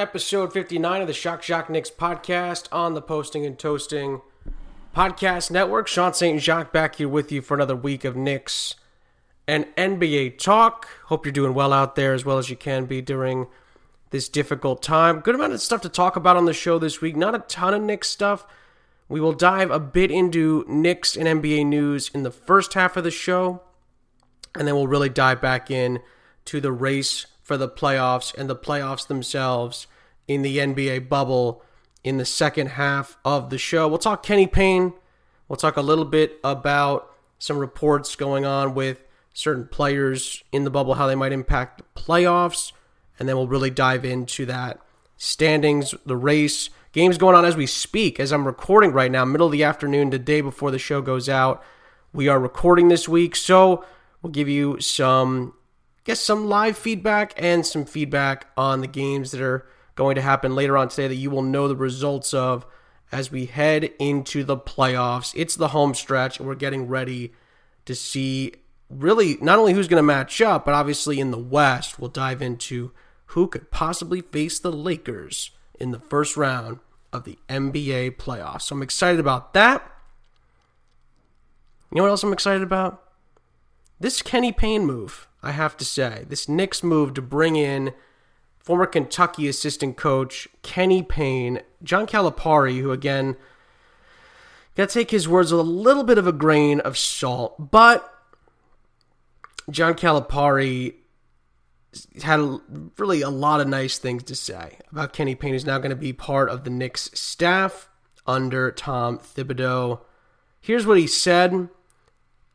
episode 59 of the Shock Shock Knicks podcast on the Posting and Toasting Podcast Network. Sean St. Jacques back here with you for another week of Knicks and NBA talk. Hope you're doing well out there as well as you can be during this difficult time. Good amount of stuff to talk about on the show this week. Not a ton of Knicks stuff. We will dive a bit into Knicks and NBA news in the first half of the show, and then we'll really dive back in to the race for the playoffs and the playoffs themselves in the NBA bubble in the second half of the show. We'll talk Kenny Payne. We'll talk a little bit about some reports going on with certain players in the bubble, how they might impact the playoffs, and then we'll really dive into that standings, the race, games going on as we speak. As I'm recording right now, middle of the afternoon, the day before the show goes out. We are recording this week, so we'll give you some I guess, some live feedback and some feedback on the games that are going to happen later on today that you will know the results of as we head into the playoffs. It's the home stretch, and we're getting ready to see really not only who's going to match up, but obviously in the West, we'll dive into who could possibly face the Lakers in the first round of the NBA playoffs. So I'm excited about that. You know what else I'm excited about? This Kenny Payne move. I have to say. This Knicks move to bring in former Kentucky assistant coach Kenny Payne, John Calipari, who again, got to take his words with a little bit of a grain of salt, but John Calipari had really a lot of nice things to say about Kenny Payne, who's now going to be part of the Knicks staff under Tom Thibodeau. Here's what he said.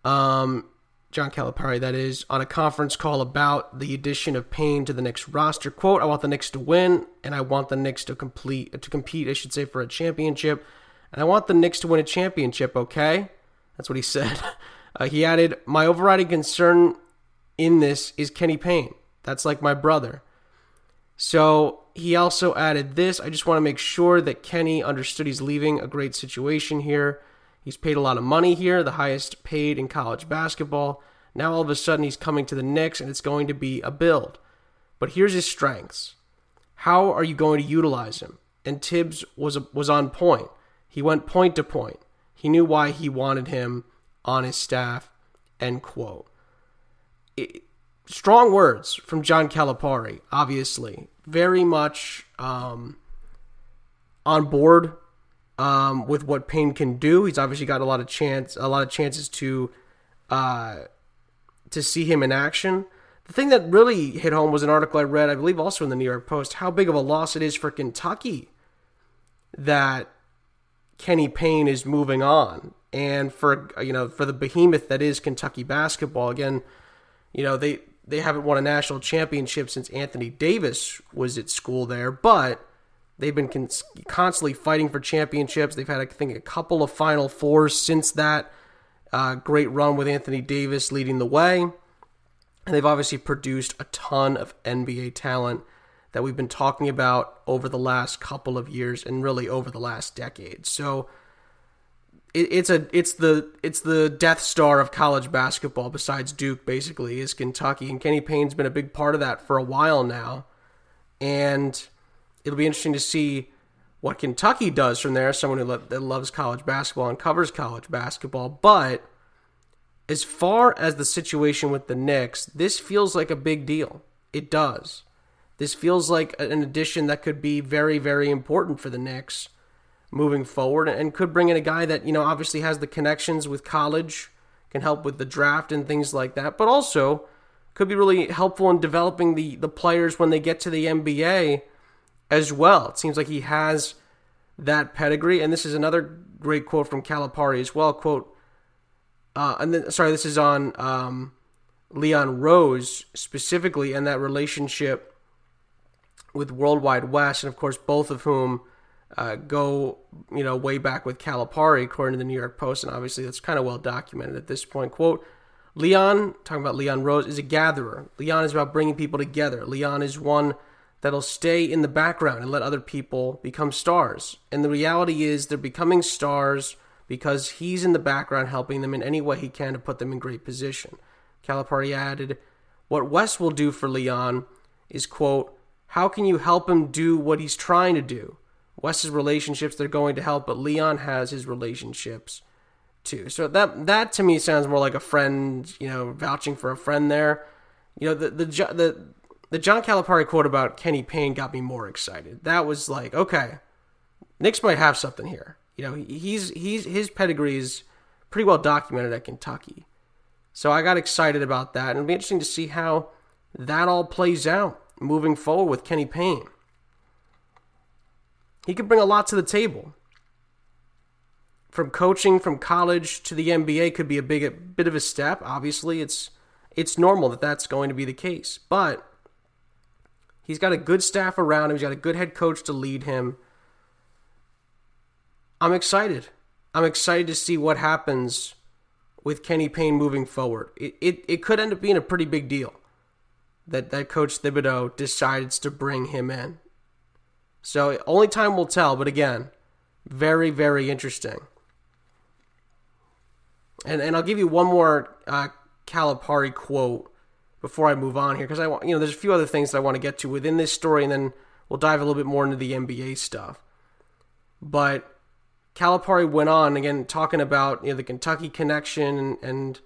Um, John Calipari, that is, on a conference call about the addition of Payne to the Knicks roster. Quote, I want the Knicks to win, and I want the Knicks to complete to compete, I should say, for a championship. And I want the Knicks to win a championship, okay? That's what he said. Uh, he added, My overriding concern in this is Kenny Payne. That's like my brother. So he also added this I just want to make sure that Kenny understood he's leaving a great situation here. He's paid a lot of money here, the highest paid in college basketball. Now all of a sudden he's coming to the Knicks and it's going to be a build. But here's his strengths. How are you going to utilize him? And Thibs was was on point. He went point to point. He knew why he wanted him on his staff. End quote. It, strong words from John Calipari. Obviously, very much um, on board um, with what Payne can do. He's obviously got a lot of chance, a lot of chances to uh, to see him in action. The thing that really hit home was an article I read, I believe, also in the New York Post, how big of a loss it is for Kentucky that Kenny Payne is moving on, and for you know for the behemoth that is Kentucky basketball. Again, you know they they haven't won a national championship since Anthony Davis was at school there, but They've been con- constantly fighting for championships. They've had, I think, a couple of Final Fours since that uh, great run with Anthony Davis leading the way. And they've obviously produced a ton of NBA talent that we've been talking about over the last couple of years and really over the last decade. So it, it's a it's the it's the Death Star of college basketball. Besides Duke, basically, is Kentucky, and Kenny Payne's been a big part of that for a while now. And it'll be interesting to see what Kentucky does from there. Someone who lo- that loves college basketball and covers college basketball, but as far as the situation with the Knicks, this feels like a big deal. It does. This feels like an addition that could be very, very important for the Knicks moving forward and could bring in a guy that, you know, obviously has the connections with college, can help with the draft and things like that, but also could be really helpful in developing the, the players when they get to the NBA as well. It seems like he has that pedigree. And this is another great quote from Calipari as well. Quote, uh, and then, sorry, this is on um, Leon Rose specifically and that relationship with Worldwide Wes, and of course, both of whom uh, go, you know, way back with Calipari, according to the New York Post, and obviously that's kind of well documented at this point. Quote, Leon, talking about Leon Rose, is a gatherer. Leon is about bringing people together. Leon is one that'll stay in the background and let other people become stars. And the reality is they're becoming stars because he's in the background helping them in any way he can to put them in great position. Calipari added, What Wes will do for Leon is, quote, How can you help him do what he's trying to do? Wes's relationships they're going to help, but Leon has his relationships too. So that that to me sounds more like a friend, you know, vouching for a friend there. You know, the the the the John Calipari quote about Kenny Payne got me more excited. That was like, okay, Knicks might have something here. You know, he's he's his pedigree is pretty well documented at Kentucky. So I got excited about that, and it'll be interesting to see how that all plays out moving forward with Kenny Payne. He could bring a lot to the table. From coaching from college to the NBA could be a big a bit of a step. Obviously, it's it's normal that that's going to be the case. But he's got a good staff around him. He's got a good head coach to lead him. I'm excited. I'm excited to see what happens with Kenny Payne moving forward. It, it, it could end up being a pretty big deal that, that Coach Thibodeau decides to bring him in. So only time will tell, but again, very, very interesting. And and I'll give you one more uh, Calipari quote before I move on here because I want you know there's a few other things that I want to get to within this story, and then we'll dive a little bit more into the NBA stuff. But Calipari went on again talking about you know the Kentucky connection and, and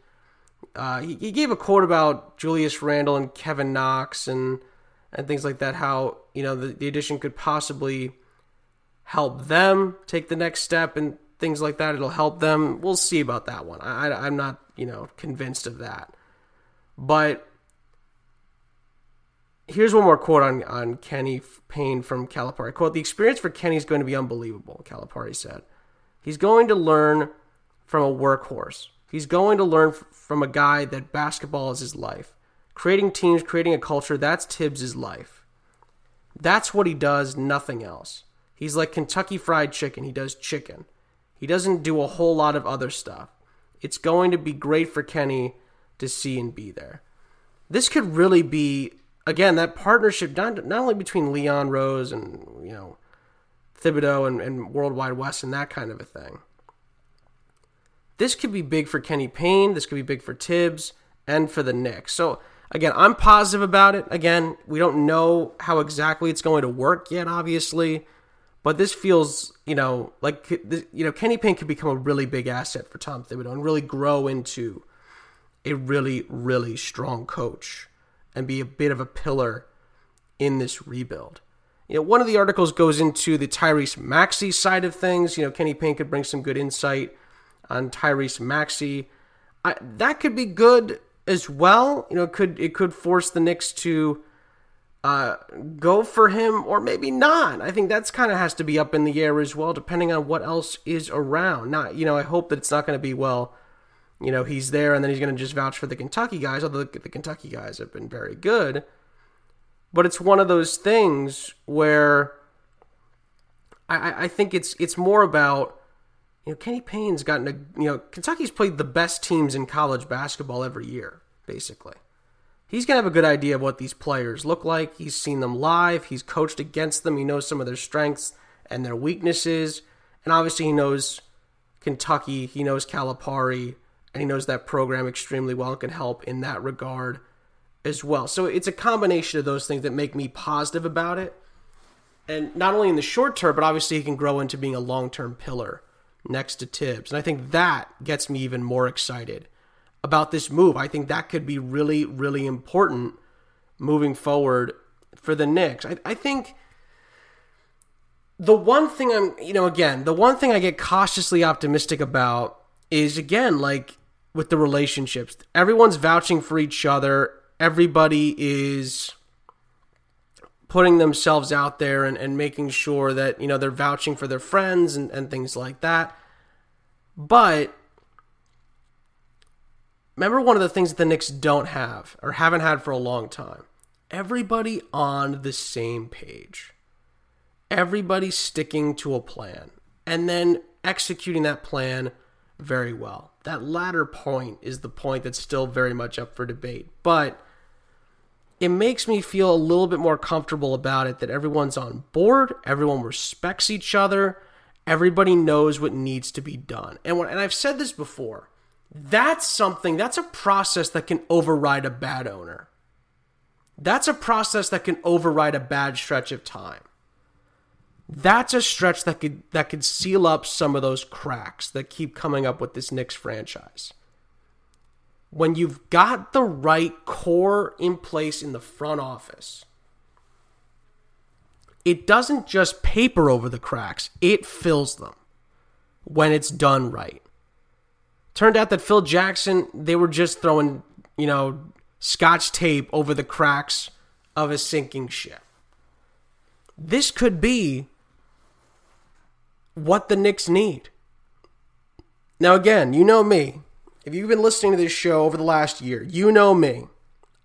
uh, he, he gave a quote about Julius Randle and Kevin Knox and and things like that. How you know the, the addition could possibly help them take the next step and things like that. It'll help them. We'll see about that one. I, I'm not you know convinced of that, but here's one more quote on, on Kenny Payne from Calipari. Quote, the experience for Kenny is going to be unbelievable, Calipari said. He's going to learn from a workhorse. He's going to learn from a guy that basketball is his life. Creating teams, creating a culture, that's Thibs' life. That's what he does, nothing else. He's like Kentucky Fried Chicken. He does chicken. He doesn't do a whole lot of other stuff. It's going to be great for Kenny to see and be there. This could really be, again, that partnership not, not only between Leon Rose and, you know, Thibodeau and, and Worldwide Wes and that kind of a thing. This could be big for Kenny Payne. This could be big for Thibs and for the Knicks. So, again, I'm positive about it. Again, we don't know how exactly it's going to work yet, obviously. But this feels, you know, like you know, Kenny Payne could become a really big asset for Tom Thibodeau and really grow into a really, really strong coach and be a bit of a pillar in this rebuild. You know, one of the articles goes into the Tyrese Maxey side of things. You know, Kenny Payne could bring some good insight on Tyrese Maxey. That could be good as well. You know, it could it could force the Knicks to uh, go for him or maybe not. I think that's kind of has to be up in the air as well, depending on what else is around. Not, you know, I hope that it's not going to be well. You know, he's there and then he's going to just vouch for the Kentucky guys. Although the, the Kentucky guys have been very good. But it's one of those things where I, I think it's it's more about you know Kenny Payne's gotten a you know Kentucky's played the best teams in college basketball every year basically. He's gonna have a good idea of what these players look like. He's seen them live. He's coached against them. He knows some of their strengths and their weaknesses, and obviously he knows Kentucky. He knows Calipari, and he knows that program extremely well and can help in that regard as well. So it's a combination of those things that make me positive about it. And not only in the short term, but obviously he can grow into being a long term pillar next to Thibs. And I think that gets me even more excited about this move. I think that could be really, really important moving forward for the Knicks. I, I think the one thing I'm, you know, again, the one thing I get cautiously optimistic about is, again, like with the relationships. Everyone's vouching for each other. Everybody is putting themselves out there and, and making sure that you know they're vouching for their friends and, and things like that. But remember one of the things that the Knicks don't have or haven't had for a long time? Everybody on the same page. Everybody sticking to a plan and then executing that plan very well that latter point is the point that's still very much up for debate but it makes me feel a little bit more comfortable about it that everyone's on board, everyone respects each other, everybody knows what needs to be done. And when, and I've said this before, that's something that's a process that can override a bad owner. That's a process that can override a bad stretch of time. That's a stretch that could that could seal up some of those cracks that keep coming up with this Knicks franchise. When you've got the right core in place in the front office, it doesn't just paper over the cracks, it fills them when it's done right. Turned out that Phil Jackson, they were just throwing, you know, scotch tape over the cracks of a sinking ship. This could be what the Knicks need. Now, again, you know me. If you've been listening to this show over the last year, you know me.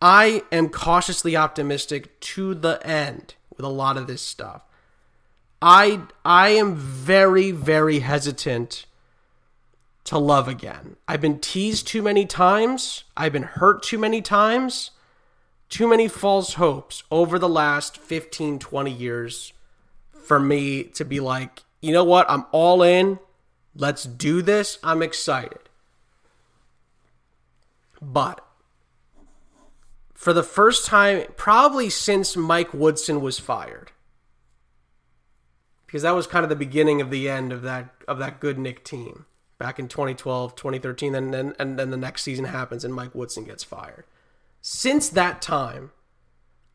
I am cautiously optimistic to the end with a lot of this stuff. I I am very very hesitant to love again. I've been teased too many times. I've been hurt too many times. Too many false hopes over the last 15 20 years for me to be like, "You know what? I'm all in. Let's do this. I'm excited." But for the first time, probably since Mike Woodson was fired, because that was kind of the beginning of the end of that of that good Knick team back in 2012, 2013, and then and then the next season happens and Mike Woodson gets fired. Since that time,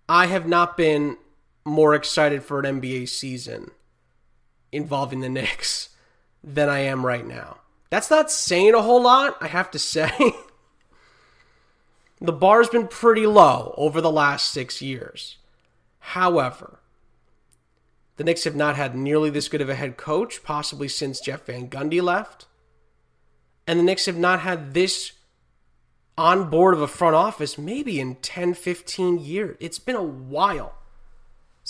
I have not been more excited for an NBA season involving the Knicks than I am right now. That's not saying a whole lot, I have to say. the bar's been pretty low over the last six years. However, the Knicks have not had nearly this good of a head coach, possibly since Jeff Van Gundy left. And the Knicks have not had this on board of a front office maybe in 10, 15 years. It's been a while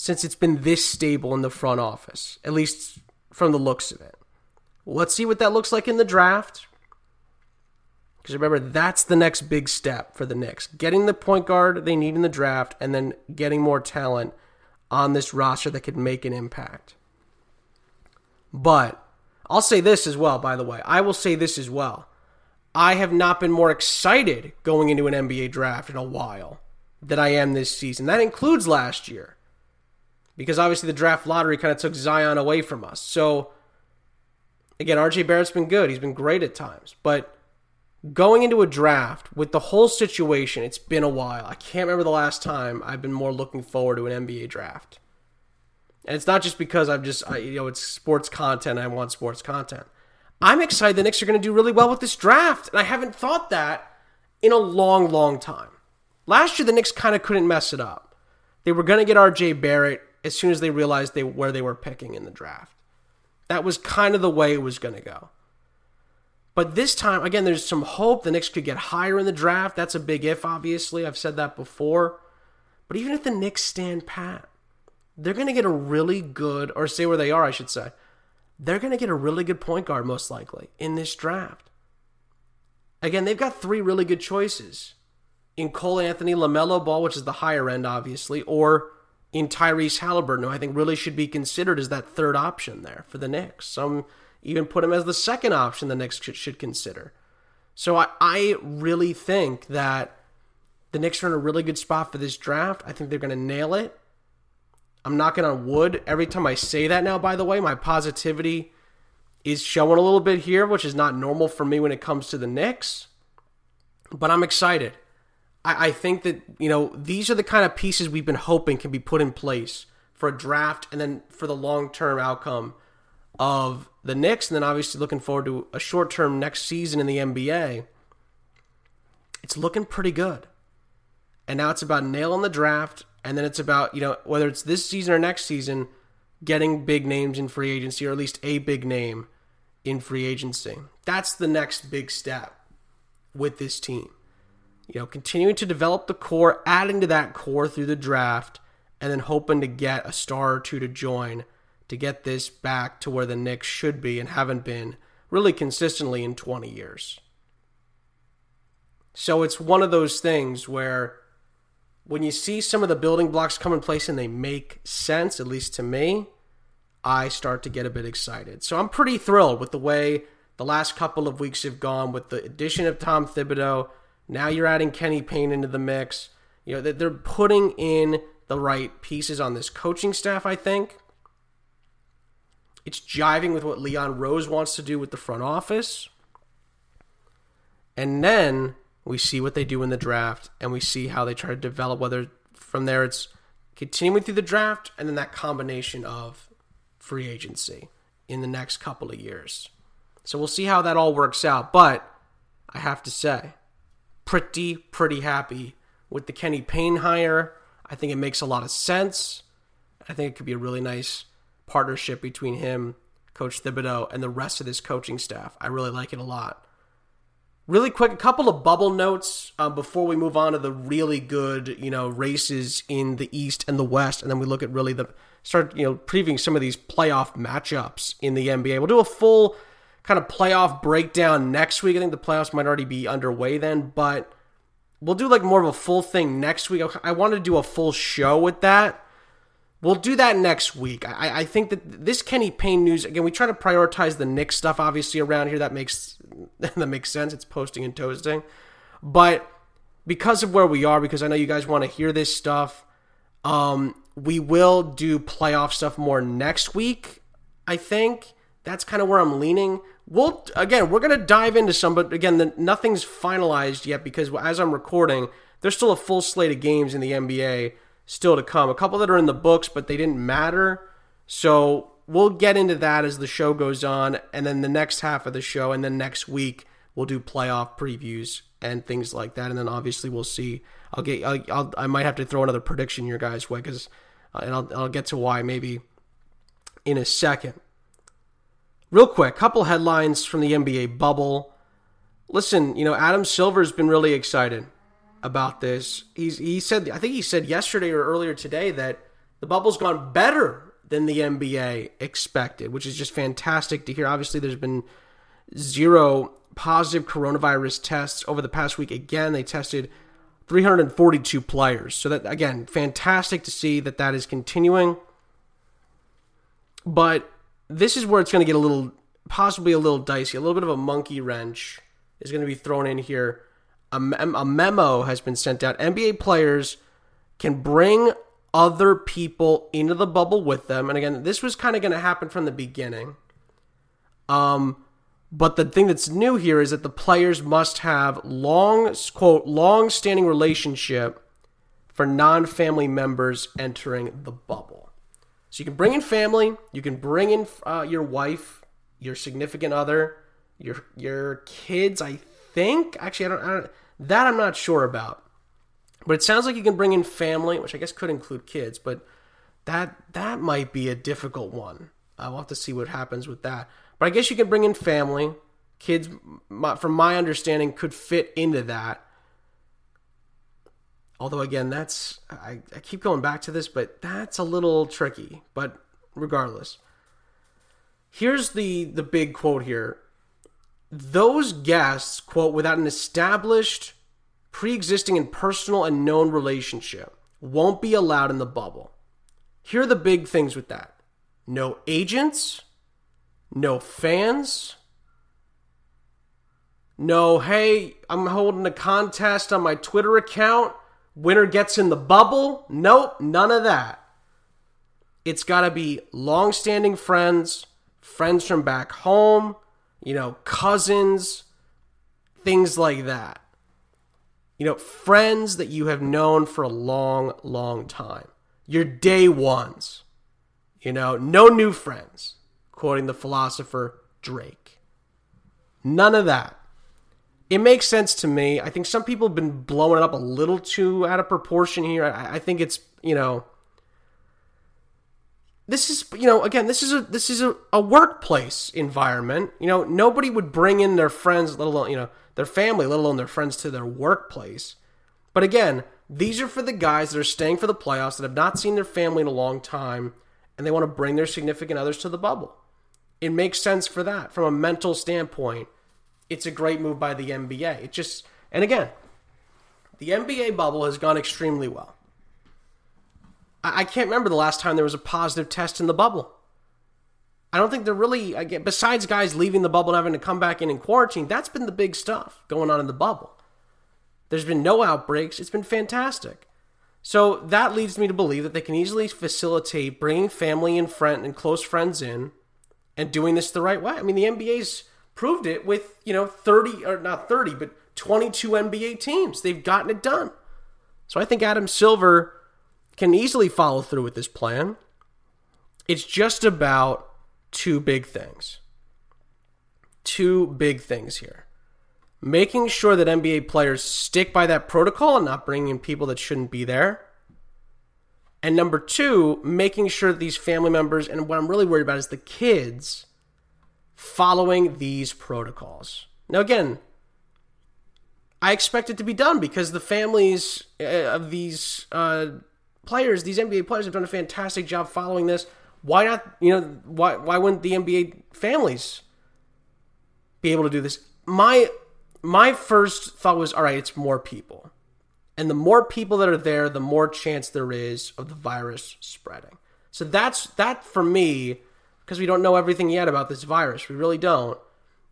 since it's been this stable in the front office, at least from the looks of it. Let's see what that looks like in the draft. Because remember, that's the next big step for the Knicks. Getting the point guard they need in the draft and then getting more talent on this roster that could make an impact. But I'll say this as well, by the way. I will say this as well. I have not been more excited going into an NBA draft in a while than I am this season. That includes last year. Because obviously the draft lottery kind of took Zion away from us. So, again, RJ Barrett's been good. He's been great at times. But going into a draft with the whole situation, it's been a while. I can't remember the last time I've been more looking forward to an NBA draft. And it's not just because I'm just, I, you know, it's sports content. I want sports content. I'm excited the Knicks are going to do really well with this draft. And I haven't thought that in a long, long time. Last year, the Knicks kind of couldn't mess it up. They were going to get RJ Barrett as soon as they realized they where they were picking in the draft. That was kind of the way it was going to go. But this time, again, there's some hope the Knicks could get higher in the draft. That's a big if, obviously. I've said that before. But even if the Knicks stand pat, they're going to get a really good, or say where they are, I should say. They're going to get a really good point guard, most likely, in this draft. Again, they've got three really good choices in Cole Anthony, LaMelo Ball, which is the higher end, obviously, or in Tyrese Halliburton, who I think really should be considered as that third option there for the Knicks. Some even put him as the second option the Knicks should consider. So I, I really think that the Knicks are in a really good spot for this draft. I think they're going to nail it. I'm knocking on wood every time I say that now, by the way. My positivity is showing a little bit here, which is not normal for me when it comes to the Knicks. But I'm excited. I, I think that, you know, these are the kind of pieces we've been hoping can be put in place for a draft and then for the long term outcome of the Knicks, and then obviously looking forward to a short term next season in the NBA, it's looking pretty good. And now it's about nailing the draft, and then it's about, you know, whether it's this season or next season, getting big names in free agency, or at least a big name in free agency. That's the next big step with this team. You know, continuing to develop the core, adding to that core through the draft, and then hoping to get a star or two to join to get this back to where the Knicks should be and haven't been really consistently in 20 years. So it's one of those things where when you see some of the building blocks come in place and they make sense, at least to me, I start to get a bit excited. So I'm pretty thrilled with the way the last couple of weeks have gone with the addition of Tom Thibodeau. Now you're adding Kenny Payne into the mix. You know, they're putting in the right pieces on this coaching staff, I think. It's jiving with what Leon Rose wants to do with the front office. And then we see what they do in the draft and we see how they try to develop whether from there it's continuing through the draft and then that combination of free agency in the next couple of years. So we'll see how that all works out. But I have to say, pretty, pretty happy with the Kenny Payne hire. I think it makes a lot of sense. I think it could be a really nice partnership between him, Coach Thibodeau, and the rest of this coaching staff. I really like it a lot. Really quick, a couple of bubble notes uh, before we move on to the really good, you know, races in the East and the West, and then we look at really the start, you know, previewing some of these playoff matchups in the NBA. We'll do a full kind of playoff breakdown next week. I think the playoffs might already be underway then, but we'll do like more of a full thing next week. I want to do a full show with that. We'll do that next week. I, I think that this Kenny Payne news again. We try to prioritize the Knicks stuff, obviously around here. That makes that makes sense. It's posting and toasting, but because of where we are, because I know you guys want to hear this stuff, um, we will do playoff stuff more next week. I think that's kind of where I'm leaning. We'll again, we're gonna dive into some, but again, the, nothing's finalized yet because as I'm recording, there's still a full slate of games in the NBA still to come. A couple that are in the books, but they didn't matter. So we'll get into that as the show goes on, and then the next half of the show, and then next week we'll do playoff previews and things like that, and then obviously we'll see. I'll get, I'll, I'll i might have to throw another prediction your guys' way, because, uh, and I'll, I'll get to why maybe in a second. Real quick, couple headlines from the NBA bubble. Listen, you know, Adam Silver's been really excited about this. He's he said I think he said yesterday or earlier today that the bubble's gone better than the NBA expected, which is just fantastic to hear. Obviously, there's been zero positive coronavirus tests over the past week. Again, they tested 342 players. So that again, fantastic to see that that is continuing. But this is where it's going to get a little possibly a little dicey. A little bit of a monkey wrench is going to be thrown in here a, mem- a memo has been sent out. NBA players can bring other people into the bubble with them. And again, this was kind of going to happen from the beginning. Um, but the thing that's new here is that the players must have long, quote, long standing relationship for non family members entering the bubble. So you can bring in family, you can bring in uh, your wife, your significant other, your your kids. I think actually I don't, I don't that I'm not sure about. But it sounds like you can bring in family, which I guess could include kids, but that that might be a difficult one. I'll have to see what happens with that. But I guess you can bring in family. Kids, from my understanding, could fit into that. Although, again, that's I, I keep going back to this, but that's a little tricky. But regardless, here's the the big quote here those guests, quote, without an established, pre existing, and personal and known relationship won't be allowed in the bubble. Here are the big things with that no agents, no fans, no, hey, I'm holding a contest on my Twitter account. Winner gets in the bubble. Nope, none of that. It's got to be long standing friends, friends from back home you know, cousins, things like that. You know, friends that you have known for a long, long time. Your day ones. You know, no new friends, quoting the philosopher Drake. None of that. It makes sense to me. I think some people have been blowing it up a little too out of proportion here. I, I think it's, you know, this is you know again this is a this is a, a workplace environment you know nobody would bring in their friends let alone you know their family let alone their friends to their workplace but again these are for the guys that are staying for the playoffs that have not seen their family in a long time and they want to bring their significant others to the bubble it makes sense for that from a mental standpoint it's a great move by the nba it just and again the nba bubble has gone extremely well I, can't remember the last time there was a positive test in the bubble. I don't think they're really, again, besides guys leaving the bubble and having to come back in and quarantine, that's been the big stuff going on in the bubble. There's been no outbreaks. It's been fantastic. So that leads me to believe that they can easily facilitate bringing family and friend and close friends in and doing this the right way. I mean, the NBA's proved it with, you know, 30 or not 30, but 22 NBA teams. They've gotten it done. So I think Adam Silver can easily follow through with this plan. It's just about two big things. Two big things here. Making sure that NBA players stick by that protocol and not bringing in people that shouldn't be there. And number two, making sure that these family members, and what I'm really worried about is the kids following these protocols. Now, again, I expect it to be done because the families uh, of these uh, players, these NBA players, have done a fantastic job following this. Why not? You know, why why wouldn't the NBA families be able to do this? My my first thought was, all right, it's more people, and the more people that are there, the more chance there is of the virus spreading. So that's that for me, because we don't know everything yet about this virus. We really don't.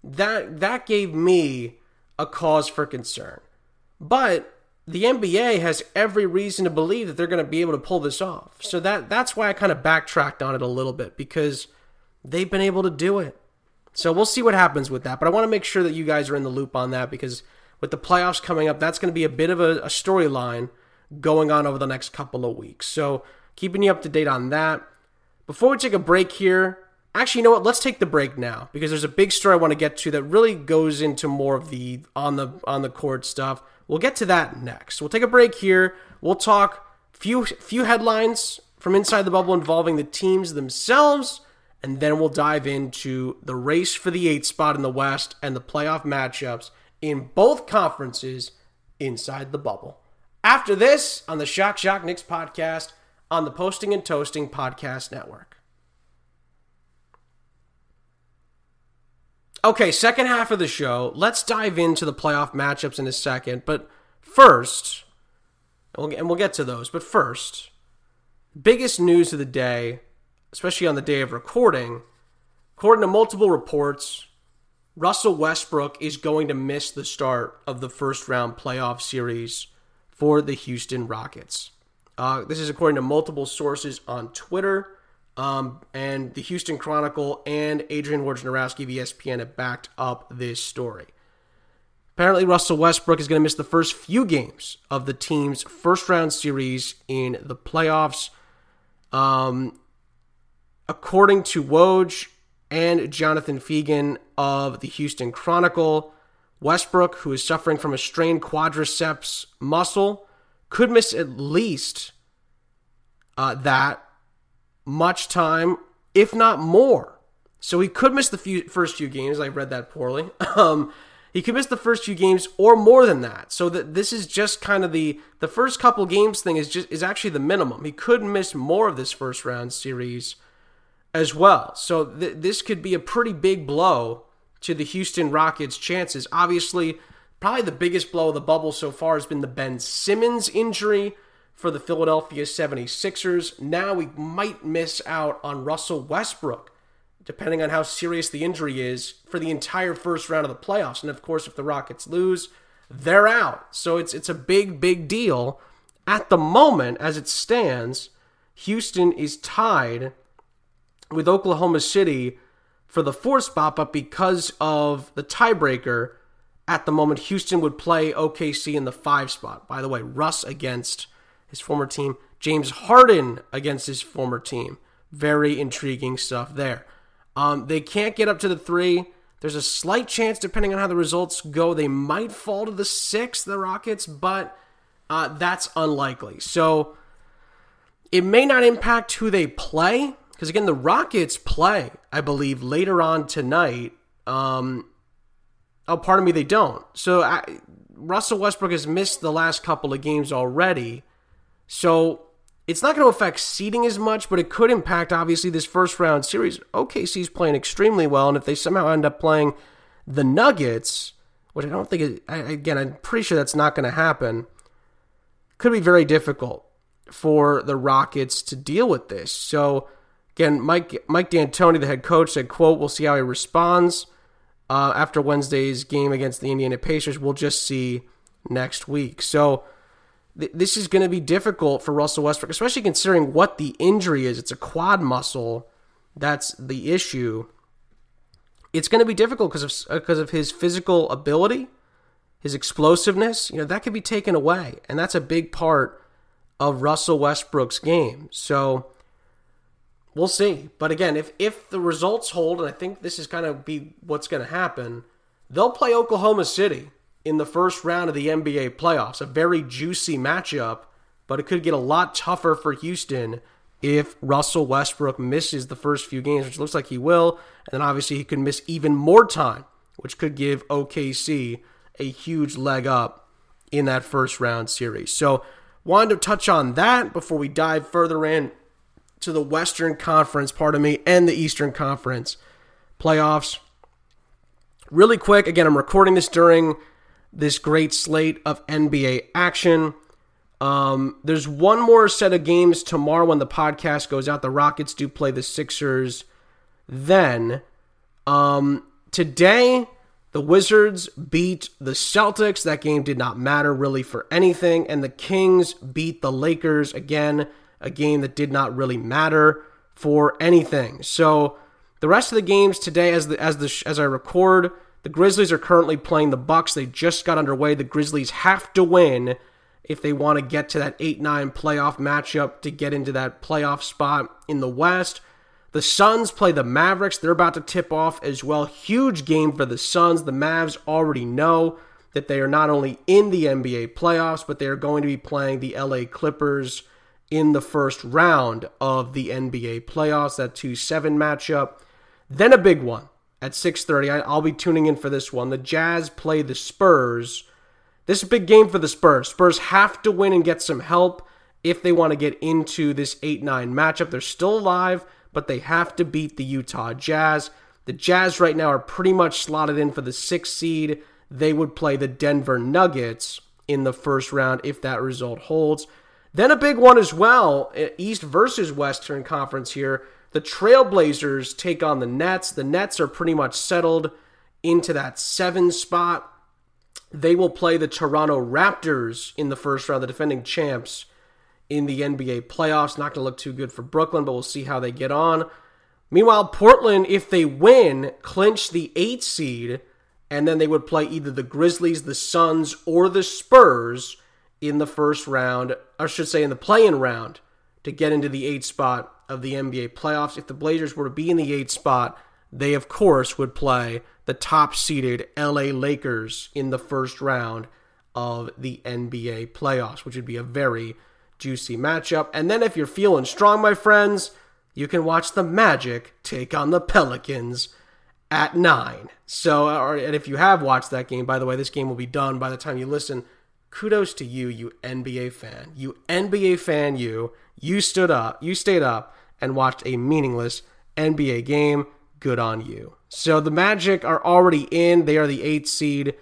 That that gave me a cause for concern. But the NBA has every reason to believe that they're going to be able to pull this off. So that that's why I kind of backtracked on it a little bit because they've been able to do it. So we'll see what happens with that. But I want to make sure that you guys are in the loop on that because with the playoffs coming up, that's going to be a bit of a, a storyline going on over the next couple of weeks. So keeping you up to date on that. Before we take a break here, Actually, you know what? Let's take the break now because there's a big story I want to get to that really goes into more of the on the on the court stuff. We'll get to that next. We'll take a break here. We'll talk few few headlines from inside the bubble involving the teams themselves, and then we'll dive into the race for the eighth spot in the West and the playoff matchups in both conferences inside the bubble. After this, on the Shock Shock Knicks podcast on the Posting and Toasting Podcast Network. Okay, second half of the show. Let's dive into the playoff matchups in a second. But first, and we'll get to those, but first, biggest news of the day, especially on the day of recording, according to multiple reports, Russell Westbrook is going to miss the start of the first round playoff series for the Houston Rockets. Uh, this is according to multiple sources on Twitter. Um, and the Houston Chronicle and Adrian Wojnarowski of ESPN have backed up this story. Apparently, Russell Westbrook is going to miss the first few games of the team's first round series in the playoffs. Um, according to Woj and Jonathan Feigen of the Houston Chronicle, Westbrook, who is suffering from a strained quadriceps muscle, could miss at least uh, that much time, if not more. So he could miss the few, first few games. I read that poorly. Um, he could miss the first few games or more than that. So that this is just kind of the the first couple games thing is just is actually the minimum. He could miss more of this first round series as well. So th- this could be a pretty big blow to the Houston Rockets' chances. Obviously, probably the biggest blow of the bubble so far has been the Ben Simmons injury for the Philadelphia 76ers. Now we might miss out on Russell Westbrook, depending on how serious the injury is, for the entire first round of the playoffs. And of course, if the Rockets lose, they're out. So it's it's a big, big deal. At the moment, as it stands, Houston is tied with Oklahoma City for the fourth spot, but because of the tiebreaker, at the moment, Houston would play OKC in the five spot. By the way, Russ against his former team. James Harden against his former team. Very intriguing stuff there. Um, they can't get up to the three. There's a slight chance, depending on how the results go, they might fall to the six, the Rockets, but uh, that's unlikely. So it may not impact who they play, because again, the Rockets play, I believe, later on tonight. Um, oh, pardon me, they don't. So I, Russell Westbrook has missed the last couple of games already. So it's not going to affect seeding as much, but it could impact obviously this first round series. OKC's playing extremely well, and if they somehow end up playing the Nuggets, which I don't think, it, again, I'm pretty sure that's not going to happen, could be very difficult for the Rockets to deal with this. So again, Mike Mike D'Antoni, the head coach, said, "quote We'll see how he responds uh, after Wednesday's game against the Indiana Pacers. We'll just see next week." So th- this is going to be difficult for Russell Westbrook, especially considering what the injury is. It's a quad muscle. That's the issue. It's going to be difficult because of because uh, of his physical ability, his explosiveness. You know that could be taken away, and that's a big part of Russell Westbrook's game. So we'll see. But again, if if the results hold, and I think this is kind of be what's going to happen, they'll play Oklahoma City in the first round of the NBA playoffs. A very juicy matchup, but it could get a lot tougher for Houston if Russell Westbrook misses the first few games, which looks like he will. And then obviously he could miss even more time, which could give OKC a huge leg up in that first round series. So wanted to touch on that before we dive further in to the Western Conference, pardon me, and the Eastern Conference playoffs. Really quick, again, I'm recording this during this great slate of NBA action. Um, there's one more set of games tomorrow when the podcast goes out. The Rockets do play the Sixers. Then, um, today, the Wizards beat the Celtics. That game did not matter really for anything. And the Kings beat the Lakers again a game that did not really matter for anything. So the rest of the games today, as the as the as I record, the Grizzlies are currently playing the Bucks. They just got underway. The Grizzlies have to win if they want to get to that eight nine playoff matchup to get into that playoff spot in the West. The Suns play the Mavericks. They're about to tip off as well. Huge game for the Suns. The Mavs already know that they are not only in the NBA playoffs, but they are going to be playing the LA Clippers in the first round of the NBA playoffs, that 2-7 matchup. Then a big one at 6:30. I'll be tuning in for this one. The Jazz play the Spurs. This is a big game for the Spurs. Spurs have to win and get some help if they want to get into this 8-9 matchup. They're still alive, but they have to beat the Utah Jazz. The Jazz right now are pretty much slotted in for the 6th seed. They would play the Denver Nuggets in the first round if that result holds. Then a big one as well, uh, East versus Western Conference here. The Trailblazers take on the Nets. The Nets are pretty much settled into that seven spot. They will play the Toronto Raptors in the first round, the defending champs in the NBA playoffs. Not going to look too good for Brooklyn, but we'll see how they get on. Meanwhile, Portland, if they win, clinch the eight seed, and then they would play either the Grizzlies, the Suns, or the Spurs in the first round, I should say in the play-in round, to get into the eighth spot of the NBA playoffs. If the Blazers were to be in the eighth spot, they of course would play the top-seeded LA Lakers in the first round of the NBA playoffs, which would be a very juicy matchup. And then if you're feeling strong, my friends, you can watch the Magic take on the Pelicans at 9. So, or, and if you have watched that game, by the way, this game will be done by the time you listen kudos to you, you NBA fan. You NBA fan, you. You stood up, you stayed up and watched a meaningless NBA game. Good on you. So the Magic are already in. They are the eighth seed.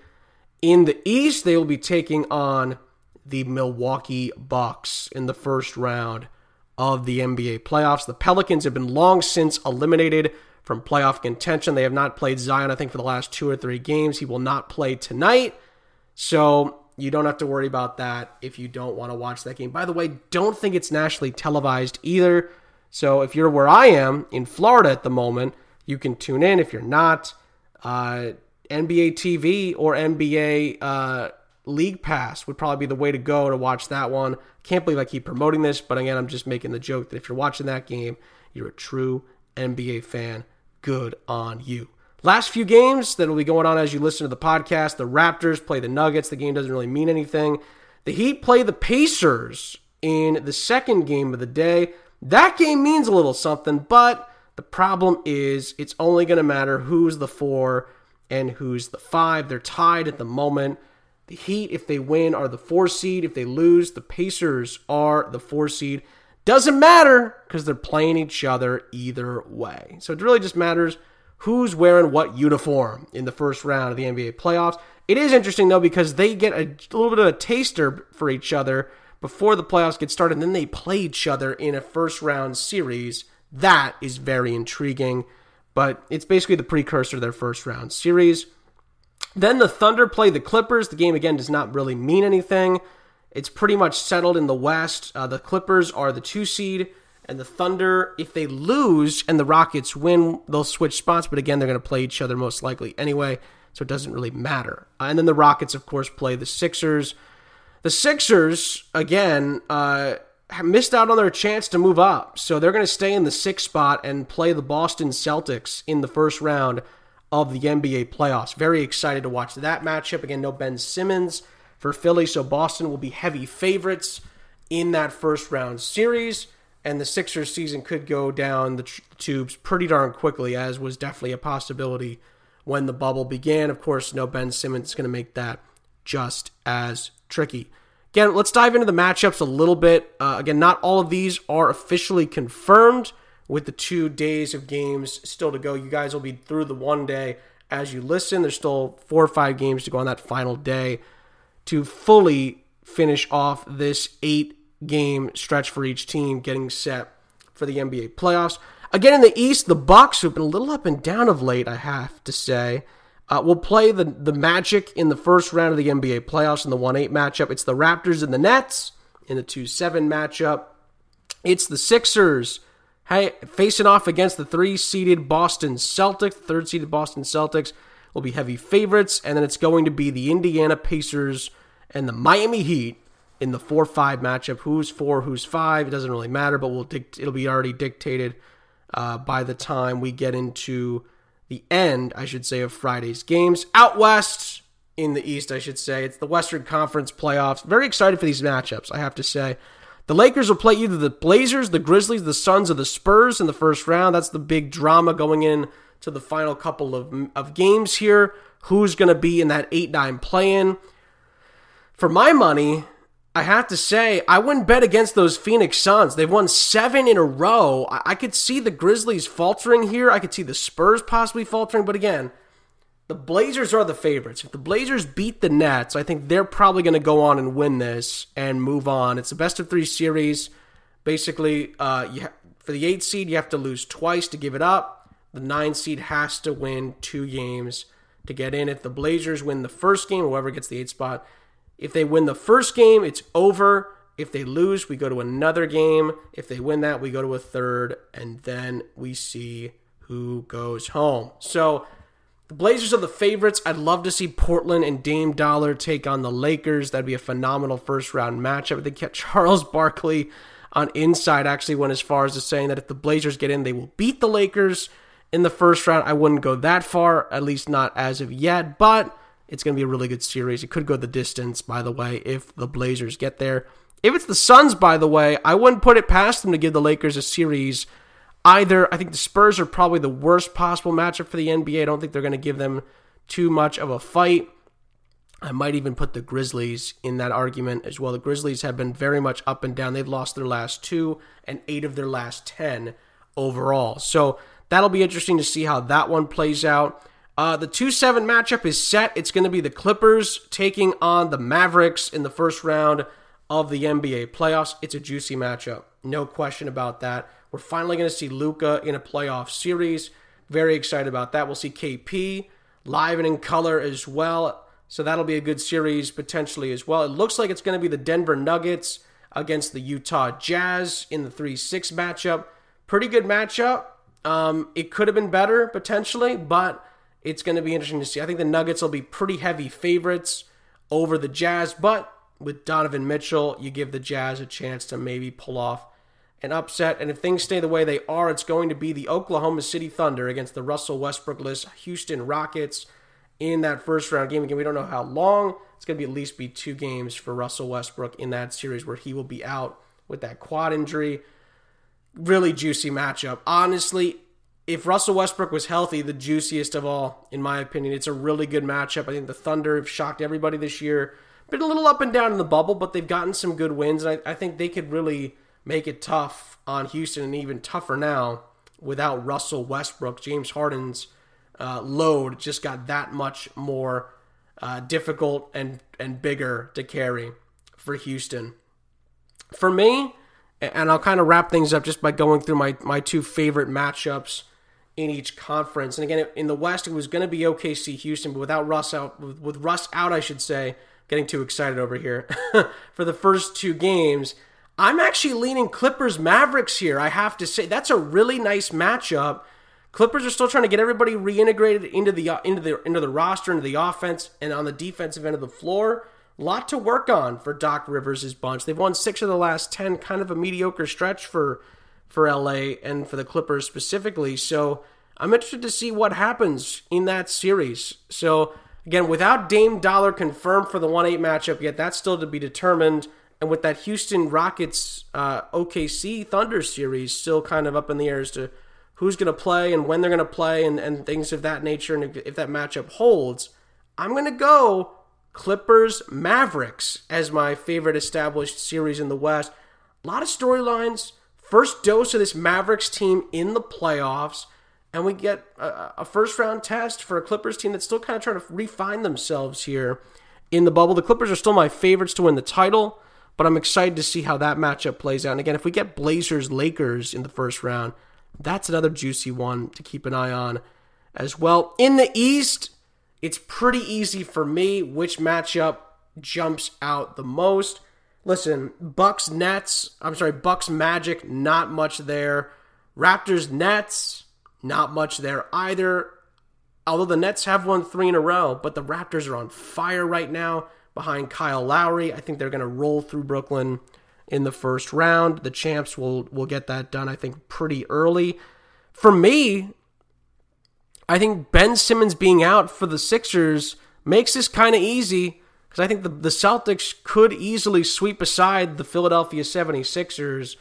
In the East, they will be taking on the Milwaukee Bucks in the first round of the NBA playoffs. The Pelicans have been long since eliminated from playoff contention. They have not played Zion, I think, for the last two or three games. He will not play tonight. So you don't have to worry about that if you don't want to watch that game. By the way, don't think it's nationally televised either. So if you're where I am in Florida at the moment, you can tune in. If you're not, uh, NBA TV or NBA uh, League Pass would probably be the way to go to watch that one. Can't believe I keep promoting this, but again, I'm just making the joke that if you're watching that game, you're a true NBA fan. Good on you. Last few games that will be going on as you listen to the podcast. The Raptors play the Nuggets. The game doesn't really mean anything. The Heat play the Pacers in the second game of the day. That game means a little something, but the problem is it's only going to matter who's the four and who's the five. They're tied at the moment. The Heat, if they win, are the four seed. If they lose, the Pacers are the four seed. Doesn't matter because they're playing each other either way. So it really just matters who's wearing what uniform in the first round of the NBA playoffs. It is interesting though because they get a, little bit of a taster for each other before the playoffs get started, and then they play each other in a first round series. That is very intriguing, but it's basically the precursor to their first round series. Then the Thunder play the Clippers. The game again does not really mean anything. it's pretty much settled in the West. Uh, the Clippers are the two seed, and the Thunder, if they lose and the Rockets win, they'll switch spots. But again, they're going to play each other most likely anyway, so it doesn't really matter. Uh, and then the Rockets, of course, play the Sixers. The Sixers, again, uh, missed out on their chance to move up. So they're going to stay in the sixth spot and play the Boston Celtics in the first round of the NBA playoffs. Very excited to watch that matchup. Again, no Ben Simmons for Philly, so Boston will be heavy favorites in that first round series. And the Sixers season could go down the tubes pretty darn quickly, as was definitely a possibility when the bubble began. Of course, no Ben Simmons is going to make that just as tricky. Again, let's dive into the matchups a little bit. Uh, again, not all of these are officially confirmed with the two days of games still to go. You guys will be through the one day as you listen. There's still four or five games to go on that final day to fully finish off this eight game stretch for each team getting set for the NBA playoffs. Again, in the East, the Bucks, who've been a little up and down of late, I have to say, uh, we'll play the, the Magic in the first round of the NBA playoffs in the 1 8 matchup. It's the Raptors and the Nets in the 2 7 matchup. It's the Sixers hey, facing off against the three seeded Boston Celtics. Third seeded Boston Celtics will be heavy favorites. And then it's going to be the Indiana Pacers and the Miami Heat in the 4 5 matchup. Who's 4, who's 5, it doesn't really matter, but we'll dict- it'll be already dictated uh, by the time we get into the end, I should say, of Friday's games. Out west, in the East, I should say, it's the Western Conference playoffs. Very excited for these matchups, I have to say. The Lakers will play either the Blazers, the Grizzlies, the Suns, or the Spurs in the first round. That's the big drama going in to the final couple of, of games here. Who's going to be in that 8 9 play in? For my money, I have to say, I wouldn't bet against those Phoenix Suns. They've won seven in a row. I, could see the Grizzlies faltering here. I could see the Spurs possibly faltering. But again, the Blazers are the favorites. If the Blazers beat the Nets, I think they're probably going to go on and win this and move on. It's a best of three series. Basically, uh, ha- for the eight seed, you have to lose twice to give it up. The nine seed has to win two games to get in. If the Blazers win the first game, whoever gets the eight spot if they win the first game, it's over. If they lose, we go to another game. If they win that, we go to a third, and then we see who goes home. So the Blazers are the favorites. I'd love to see Portland and Dame Dollar take on the Lakers. That'd be a phenomenal first round matchup. They get Charles Barkley on inside actually went as far as to saying that if the Blazers get in, they will beat the Lakers in the first round. I wouldn't go that far, at least not as of yet, but it's going to be a really good series. It could go the distance, by the way, if the Blazers get there. If it's the Suns, by the way, I wouldn't put it past them to give the Lakers a series either. I think the Spurs are probably the worst possible matchup for the NBA. I don't think they're going to give them too much of a fight. I might even put the Grizzlies in that argument as well. The Grizzlies have been very much up and down. They've lost their last two and eight of their last 10 overall. So that'll be interesting to see how that one plays out. Uh, the 2 7 matchup is set. It's going to be the Clippers taking on the Mavericks in the first round of the NBA playoffs. It's a juicy matchup. No question about that. We're finally going to see Luka in a playoff series. Very excited about that. We'll see KP live and in color as well. So that'll be a good series potentially as well. It looks like it's going to be the Denver Nuggets against the Utah Jazz in the 3 6 matchup. Pretty good matchup. Um, it could have been better potentially, but it's going to be interesting to see. I think the Nuggets will be pretty heavy favorites over the Jazz, but with Donovan Mitchell, you give the Jazz a chance to maybe pull off an upset. And if things stay the way they are, it's going to be the Oklahoma City Thunder against the Russell Westbrookless Houston Rockets in that first round game. Again, we don't know how long. It's going to be at least be two games for Russell Westbrook in that series where he will be out with that quad injury. Really juicy matchup. Honestly, if Russell Westbrook was healthy, the juiciest of all, in my opinion. It's a really good matchup. I think the Thunder have shocked everybody this year. Been a little up and down in the bubble, but they've gotten some good wins, and I, I think they could really make it tough on Houston, and even tougher now without Russell Westbrook. James Harden's uh, load just got that much more uh, difficult and and bigger to carry for Houston. For me, and I'll kind of wrap things up just by going through my my two favorite matchups in each conference. And again, in the West, it was going to be OKC Houston, but without Russ out, with, Russ out, I should say, getting too excited over here. for the first two games, I'm actually leaning Clippers Mavericks here. I have to say that's a really nice matchup. Clippers are still trying to get everybody reintegrated into the into the into the roster, into the offense, and on the defensive end of the floor. Lot to work on for Doc Rivers' bunch. They've won six of the last ten, kind of a mediocre stretch for for LA and for the Clippers specifically. So I'm interested to see what happens in that series. So again, without Dame Dollar confirmed for the one eight matchup yet, that's still to be determined. And with that Houston Rockets uh, OKC Thunder series still kind of up in the air as to who's going to play and when they're going to play and, and things of that nature, and if, if that matchup holds, I'm going to go Clippers Mavericks as my favorite established series in the West. A lot of storylines. First dose of this Mavericks team in the playoffs, and we get a, a first round test for a Clippers team that's still kind of trying to refine themselves here in the bubble. The Clippers are still my favorites to win the title, but I'm excited to see how that matchup plays out. And again, if we get Blazers Lakers in the first round, that's another juicy one to keep an eye on as well. In the East, it's pretty easy for me which matchup jumps out the most. Listen, Bucks Nets, I'm sorry, Bucks Magic, not much there. Raptors Nets, not much there either. Although the Nets have won three in a row, but the Raptors are on fire right now behind Kyle Lowry. I think they're going to roll through Brooklyn in the first round. The champs will will get that done, I think, pretty early. For me, I think Ben Simmons being out for the Sixers makes this kind of easy because I think the, the Celtics could easily sweep aside the Philadelphia 76ers.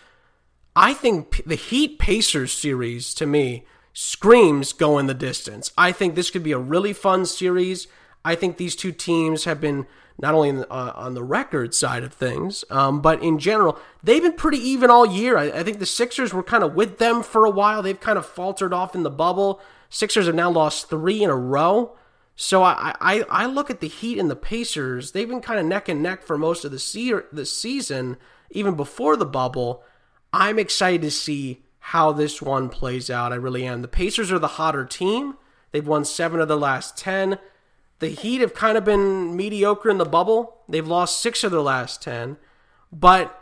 I think the Heat Pacers series, to me, screams going the distance. I think this could be a really fun series. I think these two teams have been not only uh, on the record side of things, um, but in general, they've been pretty even all year. I, I, think the Sixers were kind of with them for a while. They've kind of faltered off in the bubble. Sixers have now lost three in a row. So I, I, I look at the Heat and the Pacers. They've been kind of neck and neck for most of the, se- the season, even before the bubble. I'm excited to see how this one plays out. I really am. The Pacers are the hotter team. They've won seven of the last 10. The Heat have kind of been mediocre in the bubble. They've lost six of their last ten, but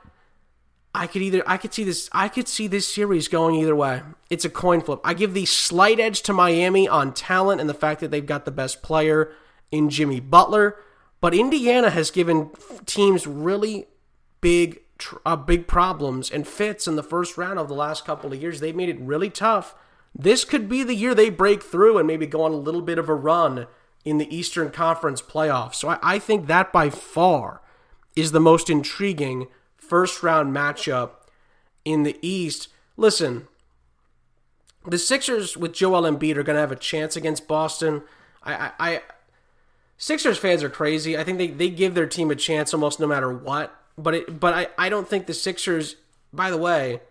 I could either I could see this I could see this series going either way. It's a coin flip. I give the slight edge to Miami on talent and the fact that they've got the best player in Jimmy Butler, but Indiana has given teams really big uh, big problems and fits in the first round of the last couple of years. They've made it really tough. This could be the year they break through and maybe go on a little bit of a run in the Eastern Conference playoffs. So I, I think that by far is the most intriguing first round matchup in the East. Listen, the Sixers with Joel Embiid are going to have a chance against Boston. I, I, I, Sixers fans are crazy. I think they, they give their team a chance almost no matter what. But it, but I, I don't think the Sixers. By the way,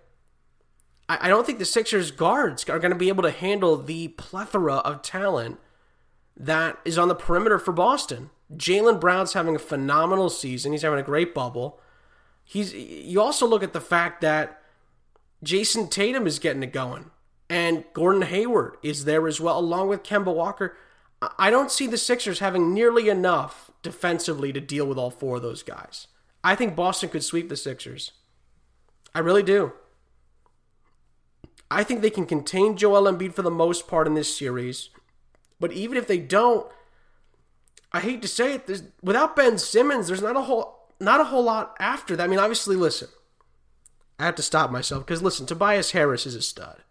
I, I don't think the Sixers guards are going to be able to handle the plethora of talent that is on the perimeter for Boston. Jaylen Brown's having a phenomenal season. He's having a great bubble. He's you also look at the fact that Jayson Tatum is getting it going. And Gordon Hayward is there as well, along with Kemba Walker. I don't see the Sixers having nearly enough defensively to deal with all four of those guys. I think Boston could sweep the Sixers. I really do. I think they can contain Joel Embiid for the most part in this series. But even if they don't, I hate to say it, without Ben Simmons, there's not a whole not a whole lot after that. I mean, obviously, listen, I have to stop myself because listen, Tobias Harris is a stud.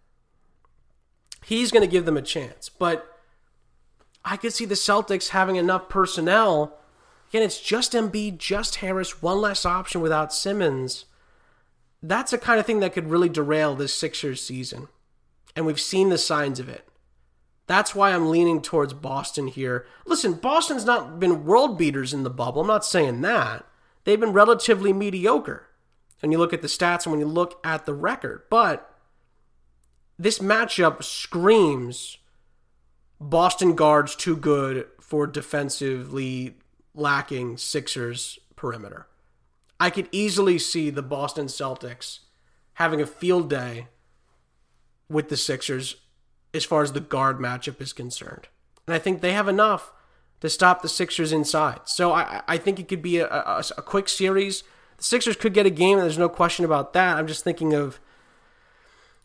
He's going to give them a chance, but I could see the Celtics having enough personnel. Again, it's just Embiid, just Harris, one less option without Simmons. That's the kind of thing that could really derail this Sixers season. And we've seen the signs of it. That's why I'm leaning towards Boston here. Listen, Boston's not been world beaters in the bubble. I'm not saying that. They've been relatively mediocre. And you look at the stats and when you look at the record. But this matchup screams Boston guards too good for defensively lacking Sixers perimeter. I could easily see the Boston Celtics having a field day with the Sixers as far as the guard matchup is concerned. And I think they have enough to stop the Sixers inside. So I, I think it could be a, a, a quick series. The Sixers could get a game, and there's no question about that. I'm just thinking of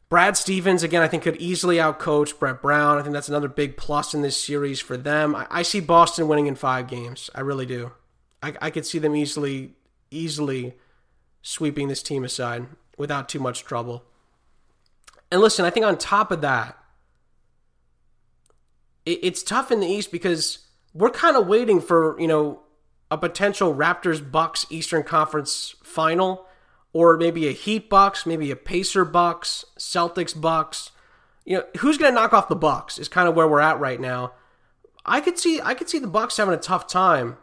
Brad Stevens, again, I think could easily outcoach Brett Brown. I think that's another big plus in this series for them. I, I see Boston winning in five games. I really do. I, I could see them easily, easily sweeping this team aside without too much trouble. And listen, I think on top of that, it, it's tough in the East because we're kind of waiting for, you know, a potential Raptors Bucks Eastern Conference final or maybe a Heat Bucks, maybe a Pacer Bucks, Celtics Bucks. You know, who's going to knock off the Bucks is kind of where we're at right now. I could see I could see the Bucks having a tough time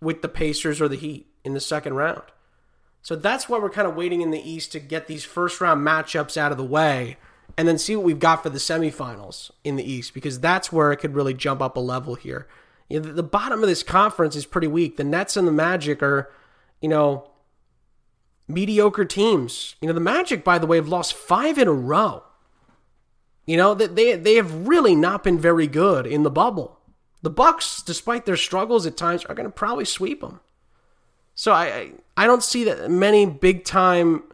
with the Pacers or the Heat in the second round. So that's why we're kind of waiting in the East to get these first round matchups out of the way and then see what we've got for the semifinals in the East because that's where it could really jump up a level here. You know, the bottom of this conference is pretty weak. The Nets and the Magic are, you know, mediocre teams. You know, the Magic, by the way, have lost five in a row. You know, that they they have really not been very good in the bubble. The Bucks, despite their struggles at times, are going to probably sweep them. So I I don't see that many big time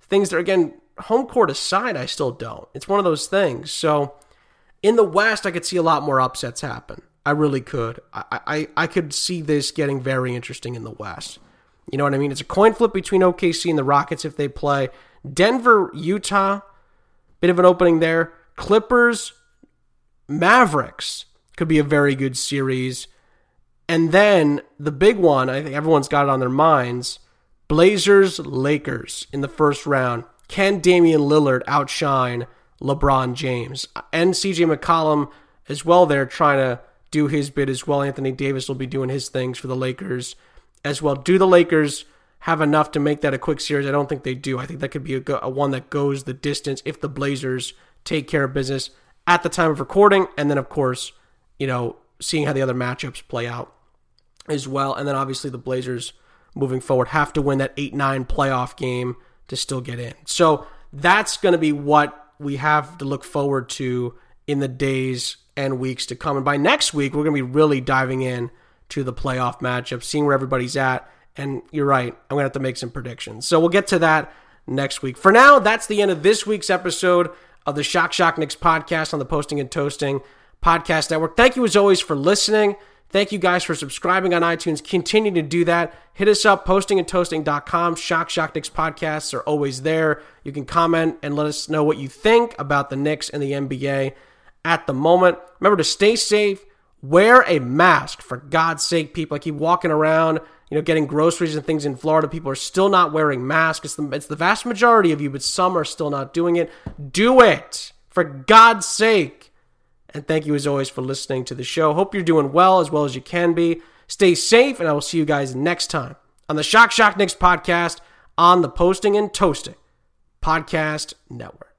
things that are, again home court aside, I still don't. It's one of those things. So in the West, I could see a lot more upsets happen. I really could. I, I, I could see this getting very interesting in the West. You know what I mean? It's a coin flip between OKC and the Rockets if they play. Denver, Utah, bit of an opening there. Clippers, Mavericks could be a very good series. And then the big one, I think everyone's got it on their minds Blazers, Lakers in the first round. Can Damian Lillard outshine LeBron James? And CJ McCollum as well there trying to do his bit as well. Anthony Davis will be doing his things for the Lakers as well. Do the Lakers have enough to make that a quick series? I don't think they do. I think that could be a, a one that goes the distance if the Blazers take care of business at the time of recording, and then of course, you know, seeing how the other matchups play out as well. And then obviously the Blazers moving forward have to win that 8 9 playoff game to still get in. So that's going to be what we have to look forward to in the days and weeks to come. And by next week, we're going to be really diving in to the playoff matchup, seeing where everybody's at. And you're right, I'm going to have to make some predictions. So we'll get to that next week. For now, that's the end of this week's episode of the Shock Shock Knicks podcast on the Posting and Toasting Podcast Network. Thank you as always for listening. Thank you guys for subscribing on iTunes. Continue to do that. Hit us up, postingandtoasting.com. Shock Shock Knicks podcasts are always there. You can comment and let us know what you think about the Knicks and the NBA at the moment. Remember to stay safe, wear a mask for God's sake, people. I keep walking around, you know, getting groceries and things in Florida. People are still not wearing masks. It's the, it's the vast majority of you, but some are still not doing it. Do it for God's sake. And thank you as always for listening to the show. Hope you're doing well as well as you can be. Stay safe, and I will see you guys next time on the Shock Shock Knicks podcast on the Posting and Toasting Podcast Network.